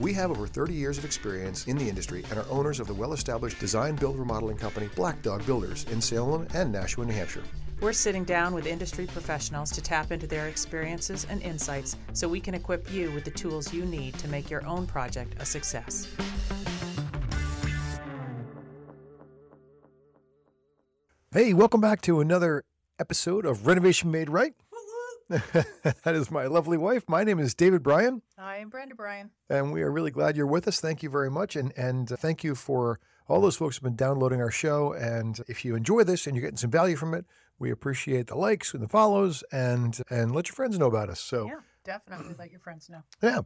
We have over 30 years of experience in the industry and are owners of the well established design build remodeling company Black Dog Builders in Salem and Nashua, New Hampshire. We're sitting down with industry professionals to tap into their experiences and insights so we can equip you with the tools you need to make your own project a success. Hey, welcome back to another episode of Renovation Made Right. that is my lovely wife. My name is David Bryan. I am Brenda Bryan. And we are really glad you're with us. Thank you very much. And, and uh, thank you for all those folks who have been downloading our show. And if you enjoy this and you're getting some value from it, we appreciate the likes and the follows and and let your friends know about us. So yeah, definitely let your friends know. Yeah.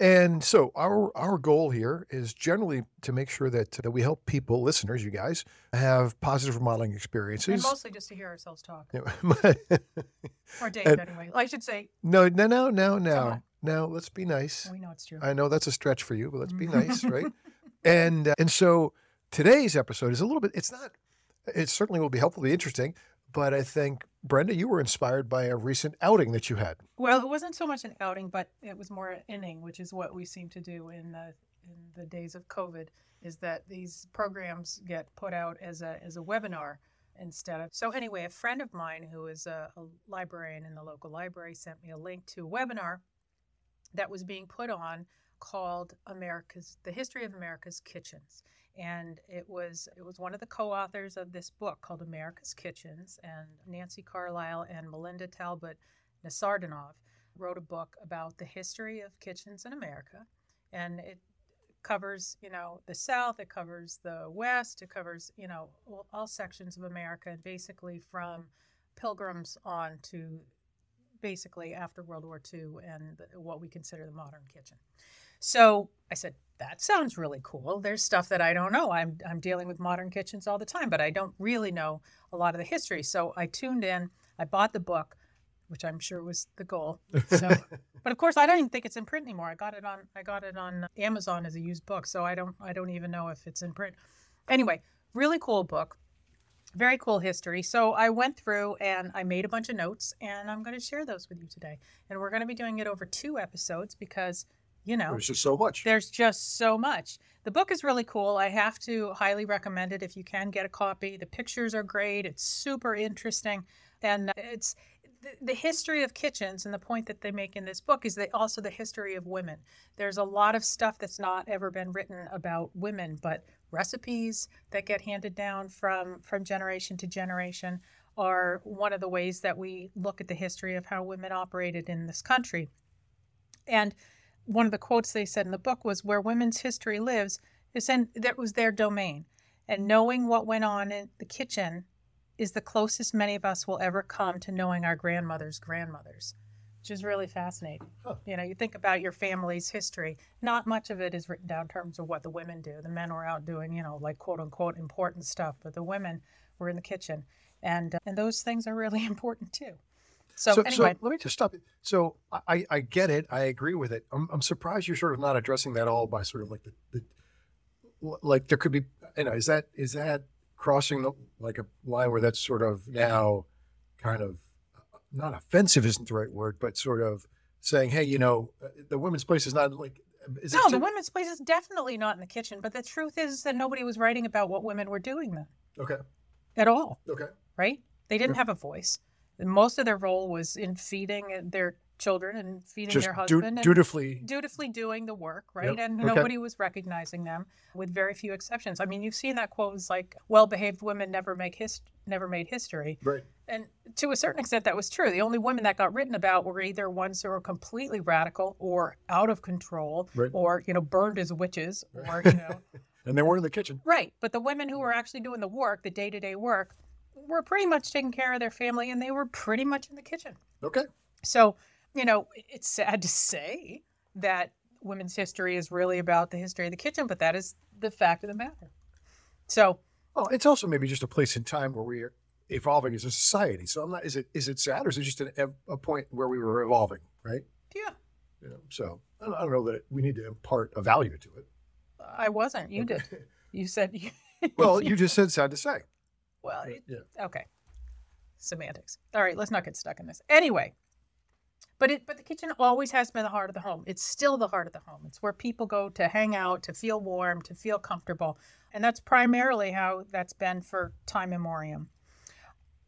And so our our goal here is generally to make sure that that we help people, listeners, you guys, have positive remodeling experiences. And mostly just to hear ourselves talk. Yeah. or Dave, and, anyway. I should say. No, no, no, no, no. Now let's be nice. We know it's true. I know that's a stretch for you, but let's be nice, right? And uh, and so today's episode is a little bit. It's not. It certainly will be helpful, be interesting, but I think Brenda, you were inspired by a recent outing that you had. Well, it wasn't so much an outing, but it was more an inning, which is what we seem to do in the in the days of COVID. Is that these programs get put out as a as a webinar instead of so anyway a friend of mine who is a, a, librarian in the local library sent me a link to a webinar that was being put on called america's the history of america's kitchens and it was it was one of the co-authors of this book called America's Kitchens, and Nancy Carlisle and Melinda Talbot Nasardinov wrote a book about the history of kitchens in America, and it covers you know the South, it covers the West, it covers you know all, all sections of America, and basically from Pilgrims on to basically after World War II and what we consider the modern kitchen. So I said, that sounds really cool. There's stuff that I don't know. I'm, I'm dealing with modern kitchens all the time, but I don't really know a lot of the history. So I tuned in, I bought the book, which I'm sure was the goal. So, but of course, I don't even think it's in print anymore. I got it on I got it on Amazon as a used book, so I don't I don't even know if it's in print. Anyway, really cool book. Very cool history. So I went through and I made a bunch of notes, and I'm going to share those with you today. And we're going to be doing it over two episodes because you know there's just so much. there's just so much. The book is really cool. I have to highly recommend it if you can get a copy. The pictures are great. It's super interesting. And uh, it's the, the history of kitchens and the point that they make in this book is that also the history of women. There's a lot of stuff that's not ever been written about women but recipes that get handed down from from generation to generation are one of the ways that we look at the history of how women operated in this country. And one of the quotes they said in the book was where women's history lives is in that was their domain. And knowing what went on in the kitchen is the closest many of us will ever come to knowing our grandmother's grandmothers which is really fascinating. Huh. you know you think about your family's history not much of it is written down in terms of what the women do. The men were out doing you know like quote unquote important stuff but the women were in the kitchen. And uh, and those things are really important too so, so, anyway, so let me just stop it. So I, I get it. I agree with it. I'm, I'm surprised you're sort of not addressing that all by sort of like the, the like there could be, you know, is that is that crossing the, like a line where that's sort of now kind of uh, not offensive isn't the right word, but sort of saying, hey, you know, uh, the women's place is not like. Uh, is no, the women's place is definitely not in the kitchen. But the truth is that nobody was writing about what women were doing then. Okay. At all. Okay. Right? They didn't have a voice most of their role was in feeding uh, their children and feeding Just their husband du- dutifully dutifully doing the work right? Yep. and okay. nobody was recognizing them with very few exceptions. I mean you've seen that quote was like well-behaved women never make his never made history. Right. And to a certain extent that was true. The only women that got written about were either ones who were completely radical or out of control right. or you know burned as witches or you know. And they were in the kitchen. Right. But the women who were actually doing the work the day-to-day work were pretty much taking care of their family and they were pretty much in the kitchen. Okay. So, you know, it's sad to say that women's history is really about the history of the kitchen, but that is the fact of the matter. So, well, it's also maybe just a place in time where we're evolving as a society. So I'm not. Is it is it sad or is it just an, a point where we were evolving, right? Yeah. You know, so I don't, I don't know that we need to impart a value to it. I wasn't. You did. You said. You, well, you just said sad to say. Well, it, yeah. Okay. Semantics. All right. Let's not get stuck in this. Anyway. But it, but the kitchen always has been the heart of the home. It's still the heart of the home. It's where people go to hang out, to feel warm, to feel comfortable, and that's primarily how that's been for time immemorial.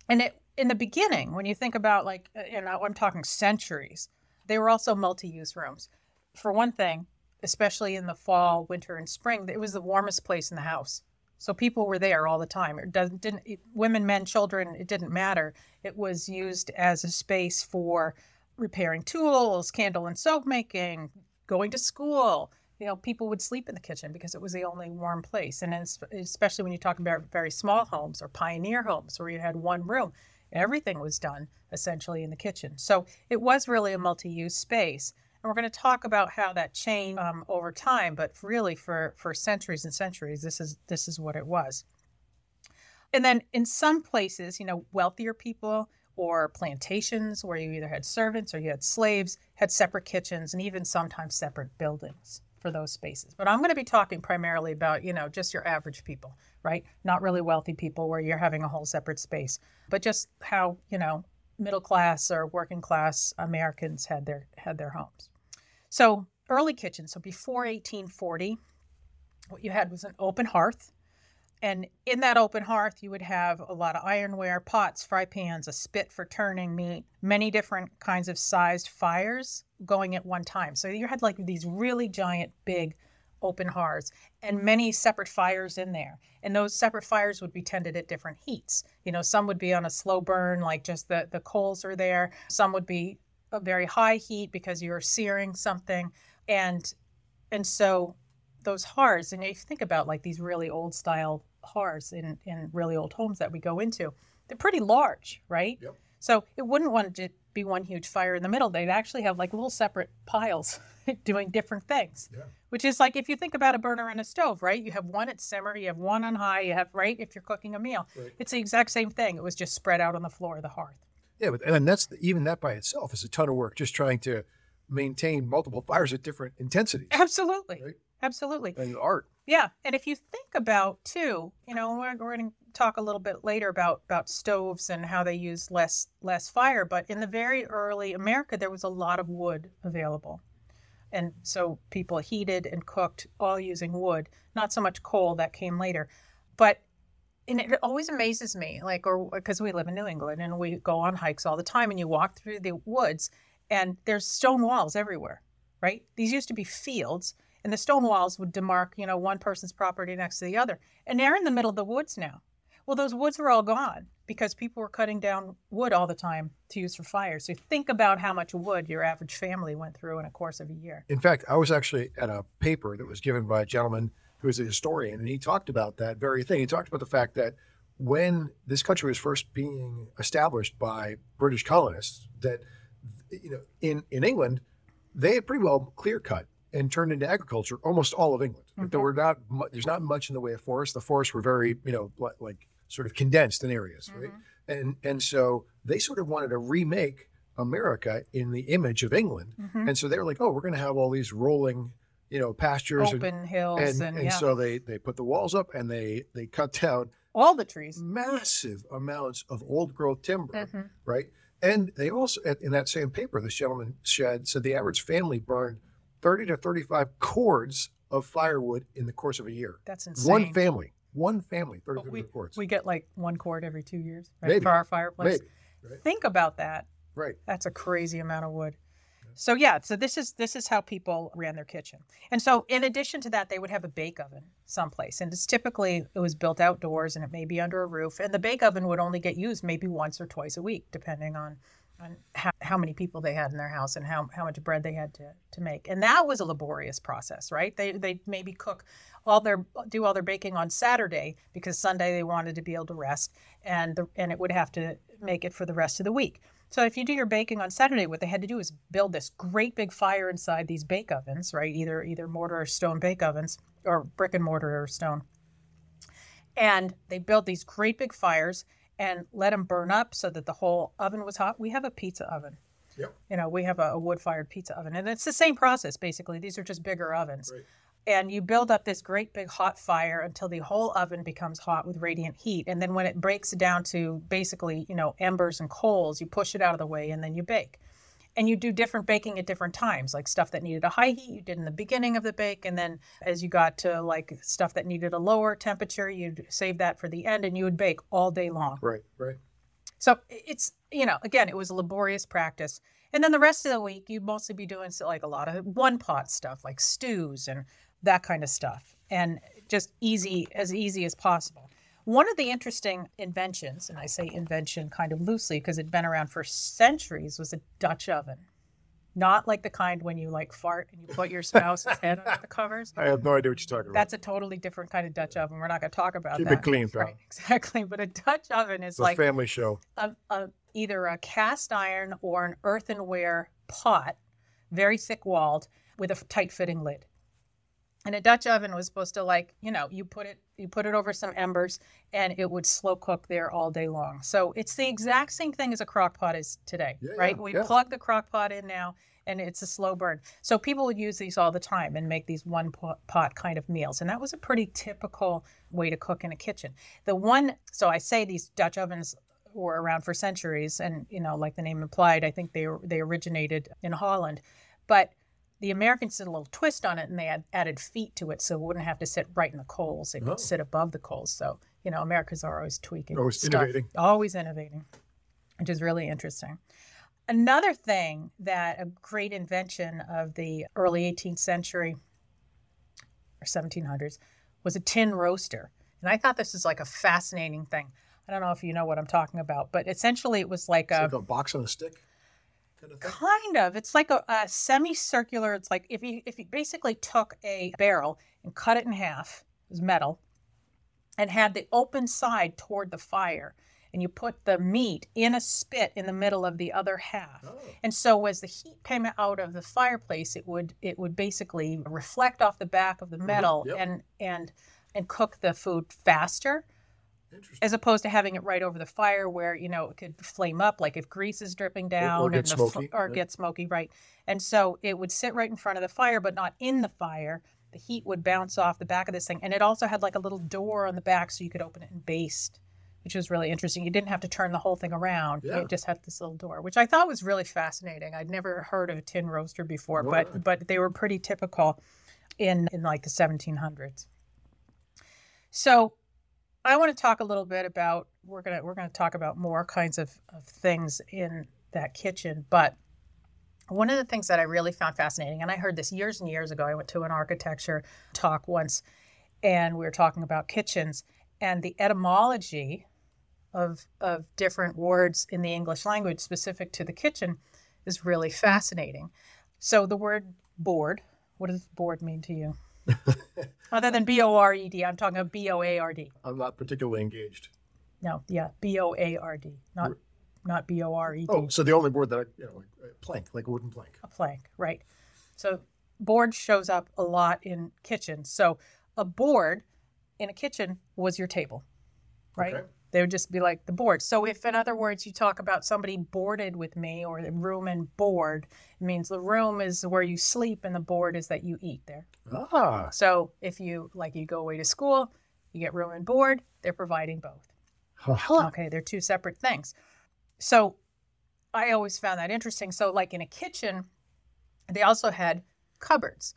And it, in the beginning, when you think about like, uh, you know, I'm talking centuries, they were also multi-use rooms. For one thing, especially in the fall, winter, and spring, it was the warmest place in the house. So people were there all the time. It didn't it, women, men, children. It didn't matter. It was used as a space for repairing tools, candle and soap making, going to school. You know, people would sleep in the kitchen because it was the only warm place. And especially when you talk about very small homes or pioneer homes where you had one room, everything was done essentially in the kitchen. So it was really a multi use space. And we're going to talk about how that changed um, over time, but really for, for centuries and centuries, this is this is what it was. And then in some places, you know, wealthier people or plantations where you either had servants or you had slaves had separate kitchens and even sometimes separate buildings for those spaces. But I'm going to be talking primarily about, you know, just your average people, right? Not really wealthy people where you're having a whole separate space, but just how, you know, middle class or working class Americans had their had their homes. So, early kitchen. so before 1840, what you had was an open hearth and in that open hearth, you would have a lot of ironware, pots, fry pans, a spit for turning meat, many different kinds of sized fires going at one time. So you had like these really giant, big open hearths and many separate fires in there. And those separate fires would be tended at different heats. You know, some would be on a slow burn, like just the, the coals are there. Some would be a very high heat because you're searing something. And and so those hearths, and if you think about like these really old style hearths in, in really old homes that we go into, they're pretty large, right? Yep. So it wouldn't want to be one huge fire in the middle. They'd actually have like little separate piles doing different things. Yeah. Which is like if you think about a burner and a stove, right? You have one at simmer, you have one on high, you have right if you're cooking a meal. Right. It's the exact same thing. It was just spread out on the floor of the hearth. Yeah, but, and that's even that by itself is a ton of work. Just trying to maintain multiple fires at different intensities. Absolutely. Right? Absolutely. And art. Yeah, and if you think about too, you know, we're, we're going to talk a little bit later about about stoves and how they use less less fire. But in the very early America, there was a lot of wood available, and so people heated and cooked all using wood, not so much coal that came later. But and it always amazes me, like, or because we live in New England and we go on hikes all the time, and you walk through the woods, and there's stone walls everywhere, right? These used to be fields and the stone walls would demark, you know, one person's property next to the other. And they're in the middle of the woods now. Well, those woods are all gone because people were cutting down wood all the time to use for fire. So think about how much wood your average family went through in a course of a year. In fact, I was actually at a paper that was given by a gentleman who is a historian, and he talked about that very thing. He talked about the fact that when this country was first being established by British colonists, that you know, in in England, they had pretty well clear cut and turned into agriculture almost all of England. Mm-hmm. There were not there's not much in the way of forests. The forests were very you know like sort of condensed in areas, mm-hmm. right? And and so they sort of wanted to remake America in the image of England, mm-hmm. and so they were like, oh, we're going to have all these rolling you know pastures open and, hills and, and, and yeah. so they they put the walls up and they they cut down all the trees massive amounts of old growth timber mm-hmm. right and they also in that same paper this gentleman said said the average family burned 30 to 35 cords of firewood in the course of a year. That's insane. One family, one family, 30 we, cords. We get like one cord every two years right, Maybe. for our fireplace. Maybe. Right. Think about that. Right. That's a crazy amount of wood. So yeah, so this is this is how people ran their kitchen. And so in addition to that, they would have a bake oven someplace. And it's typically it was built outdoors and it may be under a roof. And the bake oven would only get used maybe once or twice a week, depending on on how, how many people they had in their house and how, how much bread they had to, to make. And that was a laborious process, right? They they maybe cook all their do all their baking on Saturday because Sunday they wanted to be able to rest and the, and it would have to make it for the rest of the week. So if you do your baking on Saturday, what they had to do is build this great big fire inside these bake ovens, right? Either either mortar or stone bake ovens, or brick and mortar or stone. And they built these great big fires and let them burn up so that the whole oven was hot. We have a pizza oven. Yep. You know, we have a, a wood-fired pizza oven, and it's the same process basically. These are just bigger ovens. Right. And you build up this great big hot fire until the whole oven becomes hot with radiant heat. And then when it breaks down to basically, you know, embers and coals, you push it out of the way and then you bake. And you do different baking at different times, like stuff that needed a high heat, you did in the beginning of the bake. And then as you got to like stuff that needed a lower temperature, you'd save that for the end and you would bake all day long. Right, right. So it's, you know, again, it was a laborious practice. And then the rest of the week, you'd mostly be doing like a lot of one pot stuff, like stews and that kind of stuff, and just easy, as easy as possible. One of the interesting inventions, and I say invention kind of loosely because it'd been around for centuries, was a Dutch oven. Not like the kind when you like fart and you put your spouse's head under the covers. I have no idea what you're talking about. That's a totally different kind of Dutch oven. We're not going to talk about Keep that. it clean, pal. Right, exactly. But a Dutch oven is It's a like family show. a, a, either a cast iron or an earthenware pot, very thick walled, with a tight fitting lid. And a Dutch oven was supposed to like, you know, you put it you put it over some embers and it would slow cook there all day long. So it's the exact same thing as a crock pot is today, Yeah, right? yeah, we yeah. plug the crock pot in now and it's a slow burn. So people would use these all the time and make these one pot, pot kind of meals. And that was a pretty typical way to cook in a kitchen. The one, so I say these Dutch ovens were around for centuries and, you know, like the name implied, I think they they originated in Holland. But the Americans did a little twist on it and they had added feet to it so it wouldn't have to sit right in the coals. It Oh. could sit above the coals. So, you know, Americans are always tweaking. Always stuff. innovating. Always innovating, which is really interesting. Another thing that a great invention of the early 18th century or 1700s was a tin roaster. And I thought this was like a fascinating thing. I don't know if you know what I'm talking about, but essentially it was like It's a like a box on a stick kind of thing. Kind of. It's like a, a semicircular. It's like if you if you basically took a barrel and cut it in half, it was metal, and had the open side toward the fire, and you put the meat in a spit in the middle of the other half. Oh. And so as the heat came out of the fireplace, it would it would basically reflect off the back of the mm-hmm, metal yep. and and and cook the food faster. As opposed to having it right over the fire where you know it could flame up like if grease is dripping down get and the f- smoky, or yeah. get smoky right. And so it would sit right in front of the fire but not in the fire. The heat would bounce off the back of this thing. And it also had like a little door on the back so you could open it and baste which was really interesting. You didn't have to turn the whole thing around. Yeah. it just had this little door which i thought was really fascinating. I'd never heard of a tin roaster before Right. but but they were pretty typical in in like the 1700s so I want to talk a little bit about we're gonna we're gonna talk about more kinds of, of things in that kitchen, but one of the things that I really found fascinating, and I heard this years and years ago, I went to an architecture talk once, and we were talking about kitchens and the etymology of of different words in the English language specific to the kitchen is really fascinating. So the word board, what does board mean to you? Other than B O R E D, I'm talking about B O A R D. I'm not particularly engaged. No, yeah, B O A R D, not not B O R E D. Oh, so the only board that I, you know, plank, like a wooden plank. A plank, right? So board shows up a lot in kitchens. So a board in a kitchen was your table, right? Okay. They would just be like the board. So if, in other words, you talk about somebody boarded with me or the room and board, it means the room is where you sleep and the board is that you eat there. Ah, So if you like you go away to school, you get room and board, they're providing both. huh. Okay, they're two separate things. So I always found that interesting. So like in a kitchen, they also had cupboards.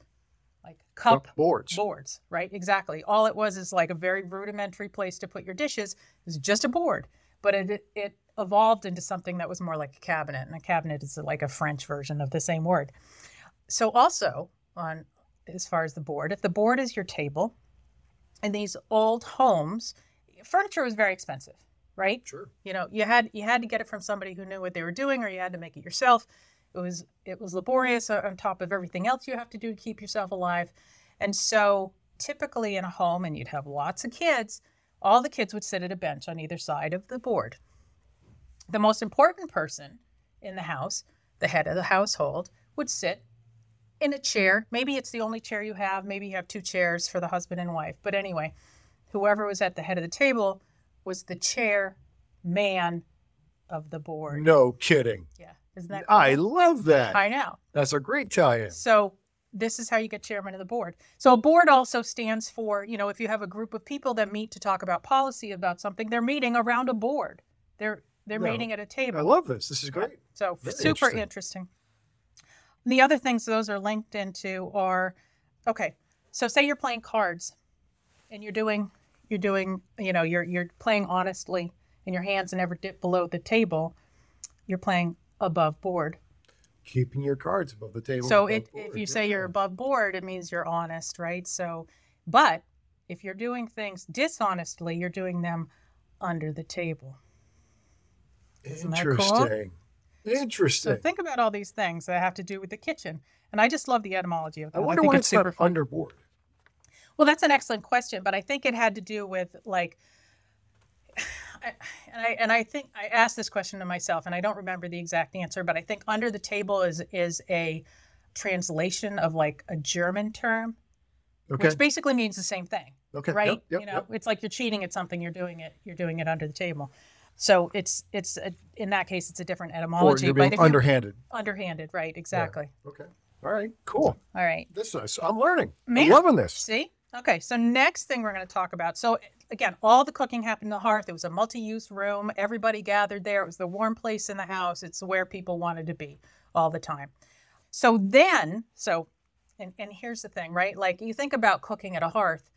Cup boards. boards, right? Exactly. All it was is like a very rudimentary place to put your dishes. It was just a board, but it it evolved into something that was more like a cabinet, and a cabinet is like a French version of the same word. So also on as far as the board, if the board is your table, in these old homes, furniture was very expensive, right? Sure. You know, you had you had to get it from somebody who knew what they were doing, or you had to make it yourself. It was it was laborious on top of everything else you have to do to keep yourself alive, and so typically in a home, and you'd have lots of kids. All the kids would sit at a bench on either side of the board. The most important person in the house, the head of the household, would sit in a chair. Maybe it's the only chair you have. Maybe you have two chairs for the husband and wife. But anyway, whoever was at the head of the table was the chair man of the board. No kidding. Yeah. Isn't that I love that. I know. That's a great tie-in. So this is how you get chairman of the board. So a board also stands for, you know, if you have a group of people that meet to talk about policy about something, they're meeting around a board. They're they're No, meeting at a table. I love this. This is great. So Very super interesting. interesting. The other things those are linked into are okay. So say you're playing cards and you're doing you're doing, you know, you're you're playing honestly and your hands never dip below the table. You're playing above board. Keeping your cards above the table. So it, board. if you say you're above board, it means you're honest, right? So, but if you're doing things dishonestly, you're doing them under the table. Isn't that cool? Interesting. So Interesting. think about all these things that have to do with the kitchen. And I just love the etymology of that. I wonder think why it's it's not fun. underboard. Well, that's an excellent question, but I think it had to do with like, I- and I and I think I asked this question to myself, and I don't remember the exact answer, but I think under the table is is a translation of like a German term, Okay. which basically means the same thing, okay. right? Yep, yep, you know, yep. it's like you're cheating at something, you're doing it, you're doing it under the table. So it's it's a, in that case, it's a different Or etymology, you're but being if you're underhanded. underhanded, right? Exactly. Okay. All right. Cool. All right. This is. I'm learning. Man. I'm loving this. See? Okay, so next thing we're going to talk about. So again, all the cooking happened in the hearth. It was a multi-use room. Everybody gathered there. It was the warm place in the house. It's where people wanted to be all the time. So then, so and and here's the thing, right? Like you think about cooking at a hearth,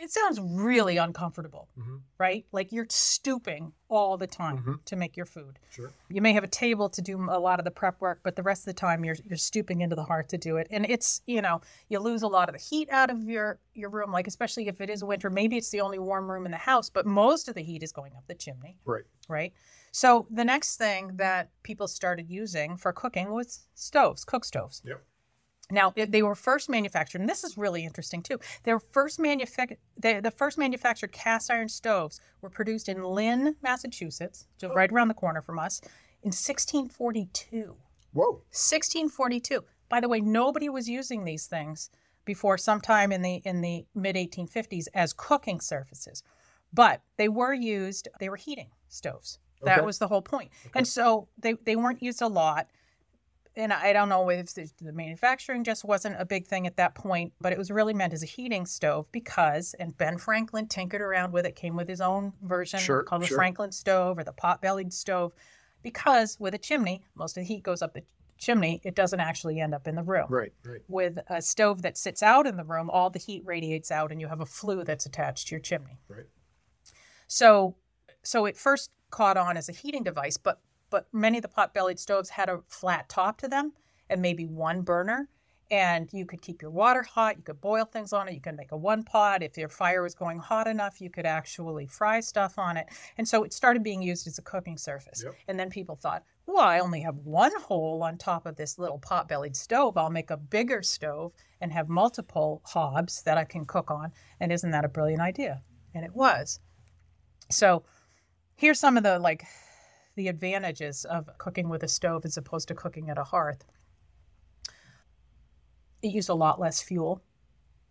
it sounds really uncomfortable, Mhm. right? Like you're stooping all the time Mhm. to make your food. Sure. You may have a table to do a lot of the prep work, but the rest of the time you're you're stooping into the hearth to do it. And it's, you know, you lose a lot of the heat out of your your room, like especially if it is winter. Maybe it's the only warm room in the house, but most of the heat is going up the chimney, Right. right? So the next thing that people started using for cooking was stoves, cook stoves. Yep. Now they were first manufactured, and this is really interesting too. They were first they, the first manufactured cast iron stoves were produced in Lynn, Massachusetts, so right around the corner from us, in 1642. Whoa. 1642. By the way, nobody was using these things before sometime in the in the mid 1850s as cooking surfaces, but they were used. They were heating stoves. That Okay. was the whole point. And so they they weren't used a lot. And I don't know if the, the manufacturing just wasn't a big thing at that point, but it was really meant as a heating stove because, and Ben Franklin tinkered around with it, came with his own version Sure, called the sure. Franklin stove or the pot bellied stove, because with a chimney, most of the heat goes up the chimney, it doesn't actually end up in the room. Right. Right. With a stove that sits out in the room, all the heat radiates out and you have a flue that's attached to your chimney. Right. So so it first caught on as a heating device, but but many of the pot-bellied stoves had a flat top to them and maybe one burner and you could keep your water hot, you could boil things on it, you could make a one pot. If your fire was going hot enough, you could actually fry stuff on it. And so it started being used as a cooking surface. Yep. And then people thought, well, I only have one hole on top of this little pot bellied stove. I'll make a bigger stove and have multiple hobs that I can cook on. And isn't that a brilliant idea? And it was. So here's some of the like the advantages of cooking with a stove as opposed to cooking at a hearth. It used a lot less fuel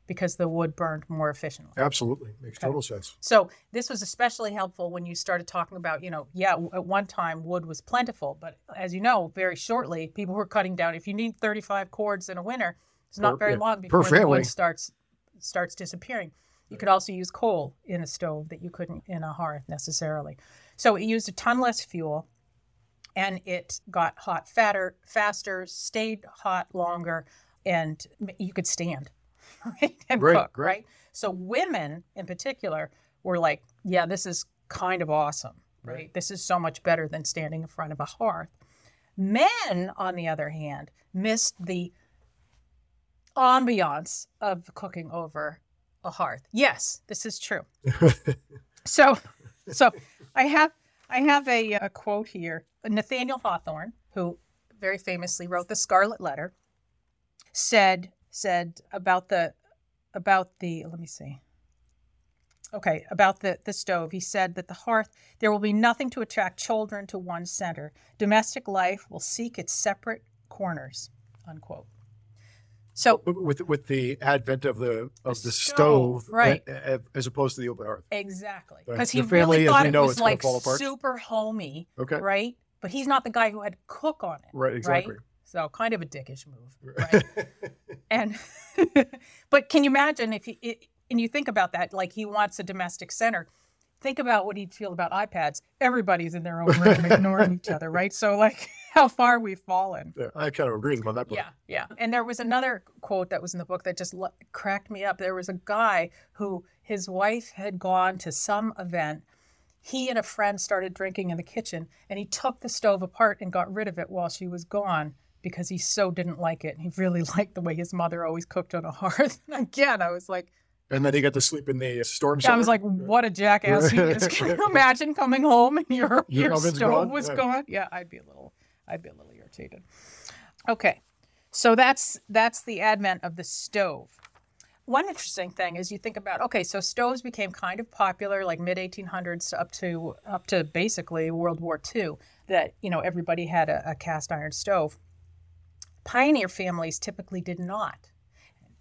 because the wood burned more efficiently. Absolutely. Makes Okay. total sense. So this was especially helpful when you started talking about, you know, yeah, at one time wood was plentiful, but as you know, very shortly people were cutting down. If you need 35 cords in a winter, it's not Per- very yeah, long before the wood starts starts disappearing. You could also use coal in a stove that you couldn't in a hearth necessarily. So it used a ton less fuel and it got hot fatter faster, stayed hot longer, and you could stand right and Great, cook, great. right? So women in particular were like, yeah, this is kind of awesome, right? Right. This is so much better than standing in front of a hearth. Men, on the other hand, missed the ambiance of cooking over a hearth. Yes, this is true. so, so I have I have a, a quote here. Nathaniel Hawthorne, who very famously wrote the Scarlet Letter, said said about the about the let me see okay, about the, the stove, he said that the hearth, there will be nothing to attract children to one center. Domestic life will seek its separate corners, unquote. So with with the advent of the of The the, stove, stove, uh, right. a- a- as opposed to the open hearth. exactly, because he family, really thought it know, was like fall apart. super homey, Okay, right? But he's not the guy who had cook on it. right, exactly. So kind of a dickish move, right? and but can you imagine if he it, and you think about that like he wants a domestic center think about what he'd feel about ipads everybody's in their own room ignoring each other right so like how far we've fallen Yeah, I kind of agree with him on that point. yeah yeah and there was another quote that was in the book that just l- cracked me up there was a guy who his wife had gone to some event he and a friend started drinking in the kitchen and he took the stove apart and got rid of it while she was gone because he so didn't like it. He really liked the way his mother always cooked on a hearth. And again, I was like, And then he got to sleep in the uh, storm shelter. I was like, what a jackass he is. Can you imagine coming home and your, Your your stove gone? was Yeah. gone? Yeah, I'd be a little, I'd be a little irritated. Okay, so that's that's the advent of the stove. One interesting thing is you think about okay, so stoves became kind of popular like mid 1800s up to up to basically World War II. That you know everybody had a, a cast iron stove. Pioneer families typically did not.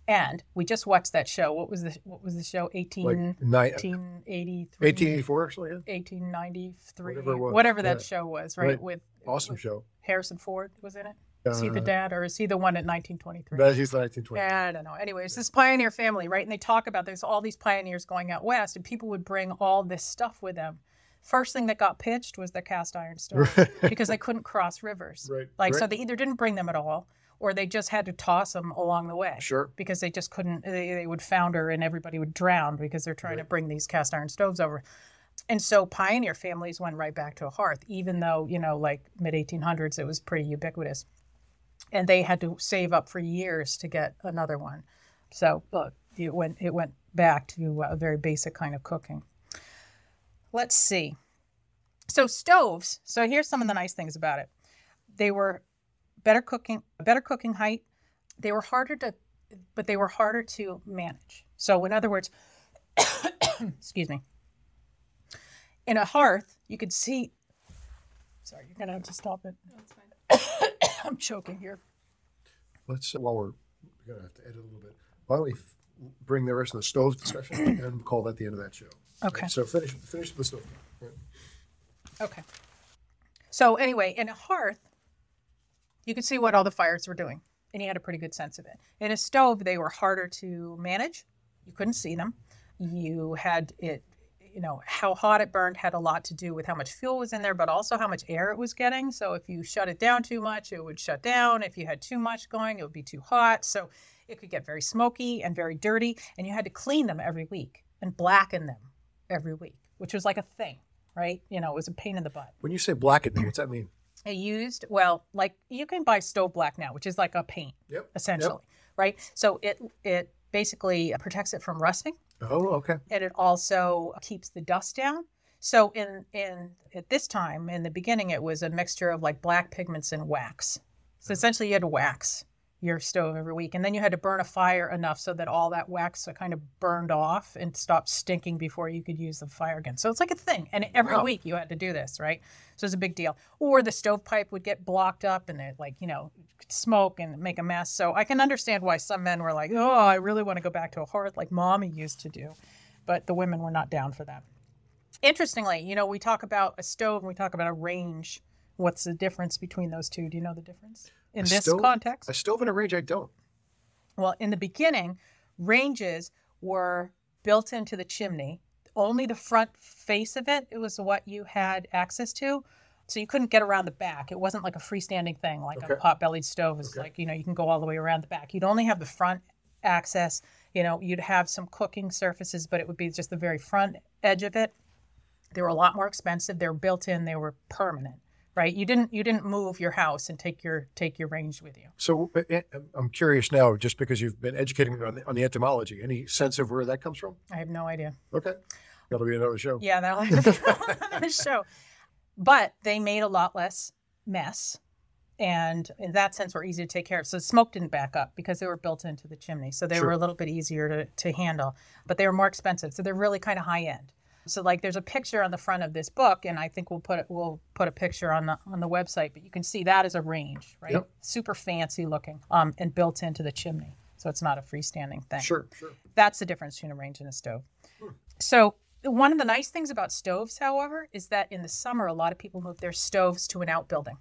And we just watched that show. What was the what was the show? 18, like nine, 1883, 1884, actually. Yeah. 1893, Whatever it was, whatever that yeah. show was, right? Right. With Awesome with show. Harrison Ford was in it. Is he the Uh, dad or is he the one at 1923? That he's the 1920. Yeah, I don't know. Anyways, this pioneer family, right? And they talk about there's all these pioneers going out west, and people would bring all this stuff with them. First thing that got pitched was their cast iron stove because they couldn't cross rivers. Right. Like, so they either didn't bring them at all, or they just had to toss them along the way Sure. because they just couldn't. They, they would founder and everybody would drown because they're trying to bring these cast iron stoves over. And so pioneer families went right back to a hearth, even though you know, like mid 1800s, it was pretty ubiquitous, and they had to save up for years to get another one. So look, it went it went back to a very basic kind of cooking. Let's see. So stoves. So here's some of the nice things about it. They were better cooking, better cooking height. They were harder to, but they were harder to manage. So in other words, excuse me. In a hearth, you could see. Sorry, you're gonna have to stop it. I'm choking here. Let's, uh, while we're, we're going to have to edit a little bit, why don't we f- bring the rest of the stove discussion and call that the end of that show? Okay. So finish, finish the stove. Right. Okay. So anyway, in a hearth, you could see what all the fires were doing, and you had a pretty good sense of it. In a stove, they were harder to manage. You couldn't see them. You had it, you know, how hot it burned had a lot to do with how much fuel was in there, but also how much air it was getting. So if you shut it down too much, it would shut down. If you had too much going, it would be too hot. So it could get very smoky and very dirty, and you had to clean them every week and blacken them every week, which was like a thing, right? You know, it was a pain in the butt. When you say blackening, what's that mean? It used well, like you can buy stove black now, which is like a paint Yep. essentially, right? So it it basically protects it from rusting, Oh, okay. and it also keeps the dust down. So in in at this time in the beginning, it was a mixture of like black pigments and wax. So mm. essentially, you had wax your stove every week, and then you had to burn a fire enough so that all that wax kind of burned off and stopped stinking before you could use the fire again. So it's like a thing, and every Wow. week you had to do this, right? So it's a big deal. Or the stovepipe would get blocked up, and it like you know smoke and make a mess. So I can understand why some men were like, "Oh, I really want to go back to a hearth like mommy used to do," but the women were not down for that. Interestingly, you know, we talk about a stove and we talk about a range. What's the difference between those two? Do you know the difference in A this stove? context? A stove and a range, I don't. Well, in the beginning, ranges were built into the chimney. Only the front face of it, it was what you had access to. So you couldn't get around the back. It wasn't like a freestanding thing, like a Okay. pot-bellied stove is Okay. like, you know, you can go all the way around the back. You'd only have the front access. You know, you'd have some cooking surfaces, but it would be just the very front edge of it. They were a lot more expensive. They were built in. They were permanent, right? You didn't you didn't move your house and take your take your range with you. So uh, uh, I'm curious now, just because you've been educating me on the, on the etymology, any sense of where that comes from? I have no idea. Okay. That'll be another show. Yeah, that'll be another show. But they made a lot less mess And in that sense, were easy to take care of. So smoke didn't back up because they were built into the chimney. So they Sure. were a little bit easier to, to handle, but they were more expensive. So they're really kind of high end. So like there's a picture on the front of this book, and I think we'll put it, we'll put a picture on the on the website. But you can see that is a range, right? Yep. Super fancy looking, um, and built into the chimney. So it's not a freestanding thing. Sure, sure. That's the difference between a range and a stove. Sure. So one of the nice things about stoves, however, is that in the summer a lot of people move their stoves to an outbuilding,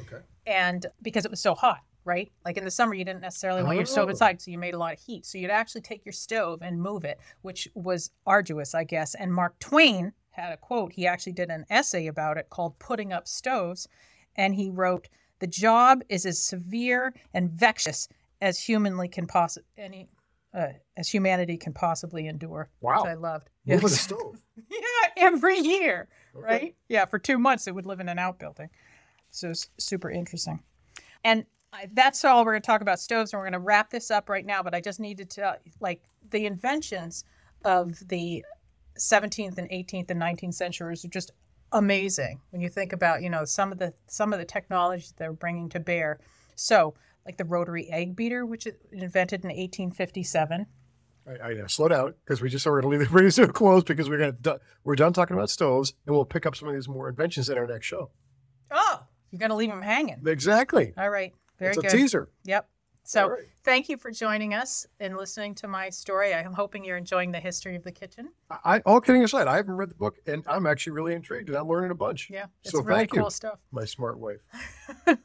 Okay. and because it was so hot. Right, like in the summer, you didn't necessarily want your stove Oh. inside, so you made a lot of heat. So you'd actually take your stove and move it, which was arduous, I guess. And Mark Twain had a quote. He actually did an essay about it called "Putting Up Stoves," and he wrote, "The job is as severe and vexatious as humanly can possibly any uh, as humanity can possibly endure." Wow. which I loved. Yes. a stove. Yeah, every year, Okay. right? Yeah, for two months it would live in an outbuilding. So it's super interesting. And that's all we're going to talk about stoves, and we're going to wrap this up right now. But I just needed to like the inventions of the 17th and 18th and 19th centuries are just amazing when you think about you know some of the some of the technologies they're bringing to bear. So like the rotary egg beater, which is invented in 1857. I, I know. Slow down because we just are going to leave the bring this to a close because we're going to we're done talking about stoves and we'll pick up some of these more inventions in our next show. Oh, you're going to leave them hanging. Exactly. All right, very it's good. a teaser. Yep. So right. thank you for joining us and listening to my story. I'm hoping you're enjoying the history of the kitchen. I, all kidding aside, I haven't read the book and I'm actually really intrigued and I'm learning a bunch. Yeah, it's So really thank cool you. stuff. My smart wife. All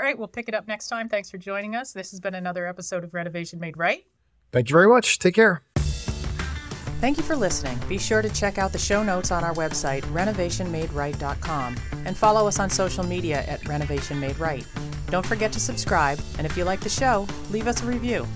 right, we'll pick it up next time. Thanks for joining us. This has been another episode of Renovation Made Right. Thank you very much. Take care. Thank you for listening. Be sure to check out the show notes on our website, renovationmaderight.com, and follow us on social media at Renovation Made Right. Don't forget to subscribe, and if you like the show, leave us a review.